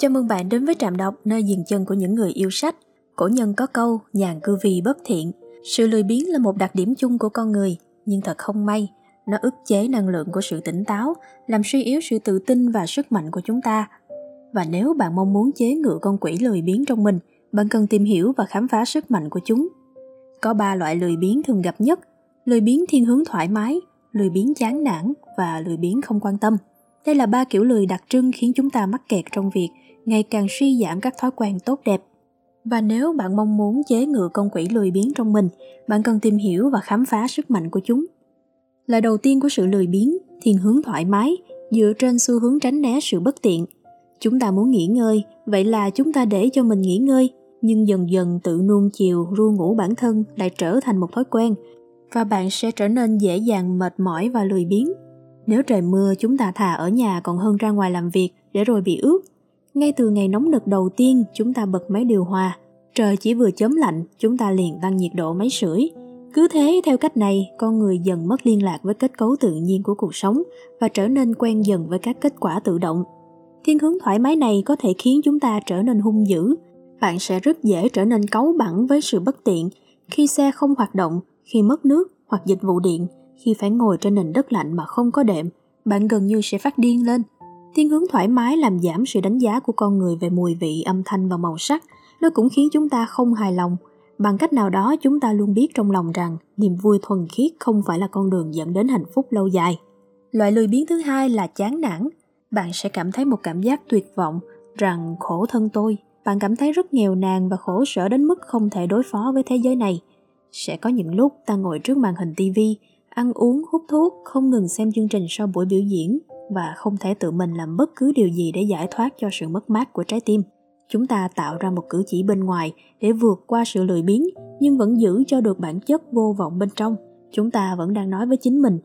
Chào mừng bạn đến với trạm đọc nơi dừng chân của những người yêu sách. Cổ nhân có câu nhàn cư vì bất thiện. Sự lười biếng là một đặc điểm chung của con người, nhưng thật không may, nó ức chế năng lượng của sự tỉnh táo, làm suy yếu sự tự tin và sức mạnh của chúng ta. Và nếu bạn mong muốn chế ngự con quỷ lười biếng trong mình, bạn cần tìm hiểu và khám phá sức mạnh của chúng. Có ba loại lười biếng thường gặp nhất: lười biếng thiên hướng thoải mái, lười biếng chán nản và lười biếng không quan tâm. Đây là ba kiểu lười đặc trưng khiến chúng ta mắc kẹt trong việc ngày càng suy giảm các thói quen tốt đẹp. Và nếu bạn mong muốn chế ngự con quỷ lười biếng trong mình, bạn cần tìm hiểu và khám phá sức mạnh của chúng. Là đầu tiên của sự lười biếng, thiên hướng thoải mái, dựa trên xu hướng tránh né sự bất tiện. Chúng ta muốn nghỉ ngơi, vậy là chúng ta để cho mình nghỉ ngơi, nhưng dần dần tự nuông chiều, ru ngủ bản thân lại trở thành một thói quen, và bạn sẽ trở nên dễ dàng mệt mỏi và lười biếng. Nếu trời mưa, chúng ta thà ở nhà còn hơn ra ngoài làm việc để rồi bị ướt. Ngay từ ngày nóng nực đầu tiên, chúng ta bật máy điều hòa. Trời chỉ vừa chớm lạnh, chúng ta liền tăng nhiệt độ máy sưởi. Cứ thế, theo cách này, con người dần mất liên lạc với kết cấu tự nhiên của cuộc sống và trở nên quen dần với các kết quả tự động. Thiên hướng thoải mái này có thể khiến chúng ta trở nên hung dữ. Bạn sẽ rất dễ trở nên cáu bẳn với sự bất tiện khi xe không hoạt động, khi mất nước hoặc dịch vụ điện, khi phải ngồi trên nền đất lạnh mà không có đệm, bạn gần như sẽ phát điên lên. Thiên hướng thoải mái làm giảm sự đánh giá của con người về mùi vị, âm thanh và màu sắc. Nó cũng khiến chúng ta không hài lòng. Bằng cách nào đó chúng ta luôn biết trong lòng rằng niềm vui thuần khiết không phải là con đường dẫn đến hạnh phúc lâu dài. Loại lười biếng thứ hai là chán nản. Bạn sẽ cảm thấy một cảm giác tuyệt vọng rằng khổ thân tôi. Bạn cảm thấy rất nghèo nàn và khổ sở đến mức không thể đối phó với thế giới này. Sẽ có những lúc ta ngồi trước màn hình tivi, ăn uống, hút thuốc, không ngừng xem chương trình sau buổi biểu diễn và không thể tự mình làm bất cứ điều gì để giải thoát cho sự mất mát của trái tim. Chúng ta tạo ra một cử chỉ bên ngoài để vượt qua sự lười biếng nhưng vẫn giữ cho được bản chất vô vọng bên trong. Chúng ta vẫn đang nói với chính mình,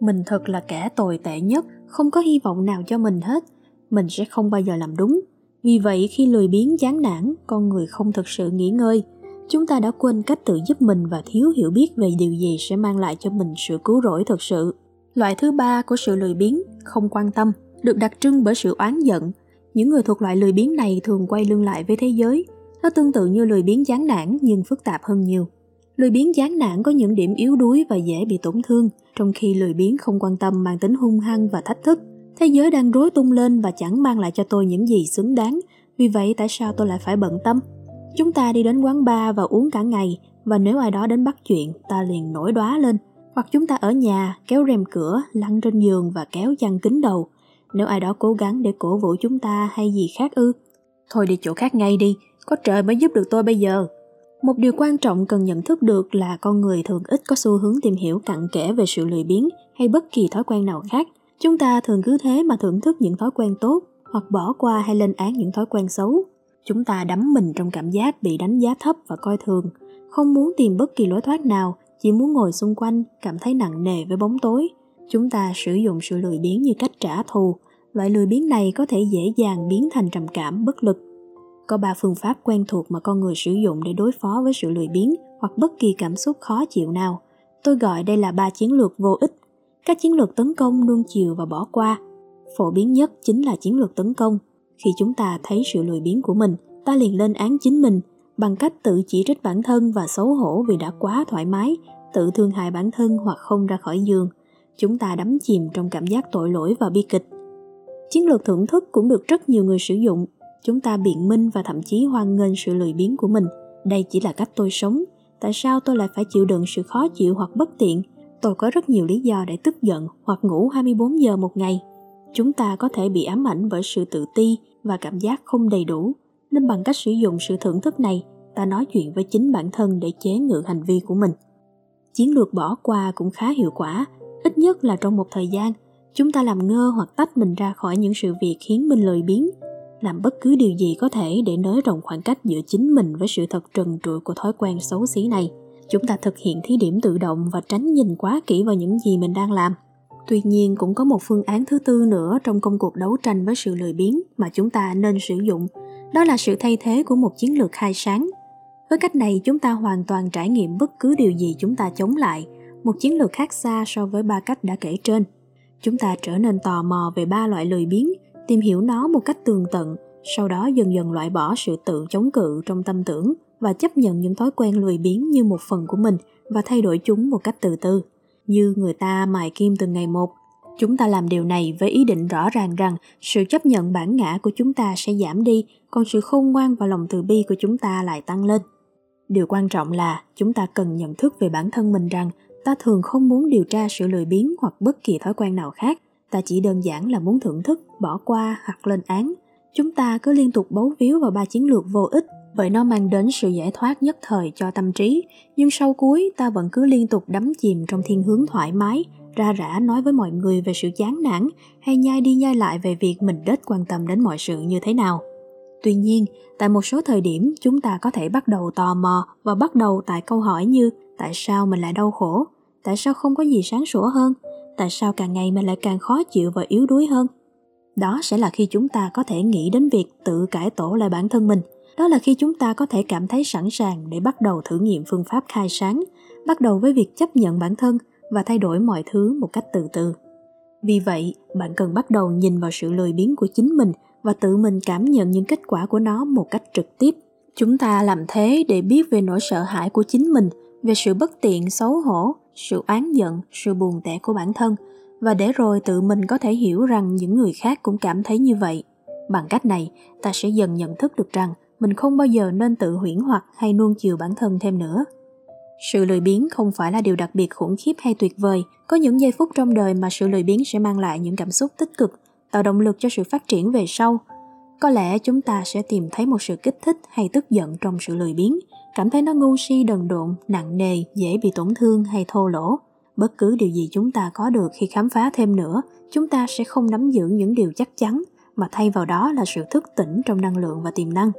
mình thật là kẻ tồi tệ nhất, không có hy vọng nào cho mình hết. Mình sẽ không bao giờ làm đúng. Vì vậy khi lười biếng chán nản, con người không thực sự nghỉ ngơi. Chúng ta đã quên cách tự giúp mình và thiếu hiểu biết về điều gì sẽ mang lại cho mình sự cứu rỗi thực sự. Loại thứ ba của sự lười biếng, không quan tâm, được đặc trưng bởi sự oán giận. Những người thuộc loại lười biếng này thường quay lưng lại với thế giới. Nó tương tự như lười biếng chán nản nhưng phức tạp hơn nhiều. Lười biếng chán nản có những điểm yếu đuối và dễ bị tổn thương, trong khi lười biếng không quan tâm mang tính hung hăng và thách thức. Thế giới đang rối tung lên và chẳng mang lại cho tôi những gì xứng đáng, vì vậy tại sao tôi lại phải bận tâm? Chúng ta đi đến quán bar và uống cả ngày, và nếu ai đó đến bắt chuyện, ta liền nổi đóa lên, hoặc chúng ta ở nhà, kéo rèm cửa, lăn trên giường và kéo chăn kính đầu. Nếu ai đó cố gắng để cổ vũ chúng ta hay gì khác ư? Thôi đi chỗ khác ngay đi, có trời mới giúp được tôi bây giờ. Một điều quan trọng cần nhận thức được là con người thường ít có xu hướng tìm hiểu cặn kẽ về sự lười biếng hay bất kỳ thói quen nào khác. Chúng ta thường cứ thế mà thưởng thức những thói quen tốt hoặc bỏ qua hay lên án những thói quen xấu. Chúng ta đắm mình trong cảm giác bị đánh giá thấp và coi thường, không muốn tìm bất kỳ lối thoát nào chỉ muốn ngồi xung quanh, cảm thấy nặng nề với bóng tối. Chúng ta sử dụng sự lười biếng như cách trả thù. Loại lười biếng này có thể dễ dàng biến thành trầm cảm, bất lực. Có ba phương pháp quen thuộc mà con người sử dụng để đối phó với sự lười biếng hoặc bất kỳ cảm xúc khó chịu nào. Tôi gọi đây là ba chiến lược vô ích. Các chiến lược tấn công nuông chiều và bỏ qua. Phổ biến nhất chính là chiến lược tấn công. Khi chúng ta thấy sự lười biếng của mình, ta liền lên án chính mình bằng cách tự chỉ trích bản thân và xấu hổ vì đã quá thoải mái, tự thương hại bản thân hoặc không ra khỏi giường. Chúng ta đắm chìm trong cảm giác tội lỗi và bi kịch. Chiến lược thưởng thức cũng được rất nhiều người sử dụng. Chúng ta biện minh và thậm chí hoan nghênh sự lười biếng của mình. Đây chỉ là cách tôi sống. Tại sao tôi lại phải chịu đựng sự khó chịu hoặc bất tiện? Tôi có rất nhiều lý do để tức giận hoặc ngủ 24 giờ một ngày. Chúng ta có thể bị ám ảnh bởi sự tự ti và cảm giác không đầy đủ nên bằng cách sử dụng sự thưởng thức này ta nói chuyện với chính bản thân để chế ngự hành vi của mình. Chiến lược bỏ qua cũng khá hiệu quả, ít nhất là trong một thời gian, chúng ta làm ngơ hoặc tách mình ra khỏi những sự việc khiến mình lười biếng, làm bất cứ điều gì có thể để nới rộng khoảng cách giữa chính mình với sự thật trần trụi của thói quen xấu xí này. Chúng ta thực hiện thí điểm tự động và tránh nhìn quá kỹ vào những gì mình đang làm. Tuy nhiên, cũng có một phương án thứ tư nữa trong công cuộc đấu tranh với sự lười biếng mà chúng ta nên sử dụng. Đó là sự thay thế của một chiến lược khai sáng với cách này chúng ta hoàn toàn trải nghiệm bất cứ điều gì chúng ta chống lại một chiến lược khác xa so với ba cách đã kể trên chúng ta trở nên tò mò về ba loại lười biếng tìm hiểu nó một cách tường tận sau đó dần dần loại bỏ sự tự chống cự trong tâm tưởng và chấp nhận những thói quen lười biếng như một phần của mình và thay đổi chúng một cách từ từ. Như người ta mài kim từng ngày một, chúng ta làm điều này với ý định rõ ràng rằng sự chấp nhận bản ngã của chúng ta sẽ giảm đi, còn sự khôn ngoan và lòng từ bi của chúng ta lại tăng lên. Điều quan trọng là chúng ta cần nhận thức về bản thân mình rằng ta thường không muốn điều tra sự lười biếng hoặc bất kỳ thói quen nào khác, ta chỉ đơn giản là muốn thưởng thức, bỏ qua hoặc lên án. Chúng ta cứ liên tục bấu víu vào ba chiến lược vô ích bởi nó mang đến sự giải thoát nhất thời cho tâm trí, nhưng sau cuối ta vẫn cứ liên tục đắm chìm trong thiên hướng thoải mái, ra rã nói với mọi người về sự chán nản hay nhai đi nhai lại về việc mình đết quan tâm đến mọi sự như thế nào. Tuy nhiên, tại một số thời điểm chúng ta có thể bắt đầu tò mò và bắt đầu tại câu hỏi như tại sao mình lại đau khổ, tại sao không có gì sáng sủa hơn, tại sao càng ngày mình lại càng khó chịu và yếu đuối hơn. Đó sẽ là khi chúng ta có thể nghĩ đến việc tự cải tổ lại bản thân mình – đó là khi chúng ta có thể cảm thấy sẵn sàng để bắt đầu thử nghiệm phương pháp khai sáng, bắt đầu với việc chấp nhận bản thân và thay đổi mọi thứ một cách từ từ. Vì vậy, bạn cần bắt đầu nhìn vào sự lười biếng của chính mình và tự mình cảm nhận những kết quả của nó một cách trực tiếp. Chúng ta làm thế để biết về nỗi sợ hãi của chính mình, về sự bất tiện, xấu hổ, sự oán giận, sự buồn tẻ của bản thân và để rồi tự mình có thể hiểu rằng những người khác cũng cảm thấy như vậy. Bằng cách này, ta sẽ dần nhận thức được rằng mình không bao giờ nên tự huyễn hoặc hay nuông chiều bản thân thêm nữa. Sự lười biếng không phải là điều đặc biệt khủng khiếp hay tuyệt vời. Có những giây phút trong đời mà sự lười biếng sẽ mang lại những cảm xúc tích cực, tạo động lực cho sự phát triển về sau. Có lẽ chúng ta sẽ tìm thấy một sự kích thích hay tức giận trong sự lười biếng, cảm thấy nó ngu si đần độn, nặng nề, dễ bị tổn thương hay thô lỗ. Bất cứ điều gì chúng ta có được khi khám phá thêm nữa, chúng ta sẽ không nắm giữ những điều chắc chắn, mà thay vào đó là sự thức tỉnh trong năng lượng và tiềm năng.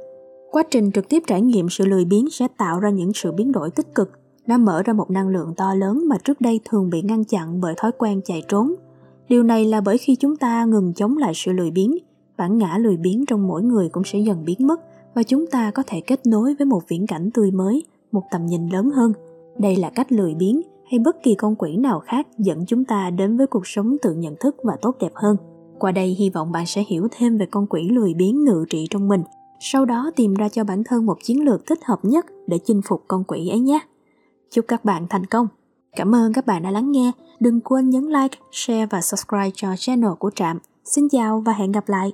Quá trình trực tiếp trải nghiệm sự lười biếng sẽ tạo ra những sự biến đổi tích cực. Nó mở ra một năng lượng to lớn mà trước đây thường bị ngăn chặn bởi thói quen chạy trốn. Điều này là bởi khi chúng ta ngừng chống lại sự lười biếng, bản ngã lười biếng trong mỗi người cũng sẽ dần biến mất và chúng ta có thể kết nối với một viễn cảnh tươi mới, một tầm nhìn lớn hơn. Đây là cách lười biếng hay bất kỳ con quỷ nào khác dẫn chúng ta đến với cuộc sống tự nhận thức và tốt đẹp hơn. Qua đây hy vọng bạn sẽ hiểu thêm về con quỷ lười biếng ngự trị trong mình sau đó tìm ra cho bản thân một chiến lược thích hợp nhất để chinh phục con quỷ ấy nhé. Chúc các bạn thành công. Cảm ơn các bạn đã lắng nghe. Đừng quên nhấn like, share và subscribe cho channel của Trạm. Xin chào và hẹn gặp lại.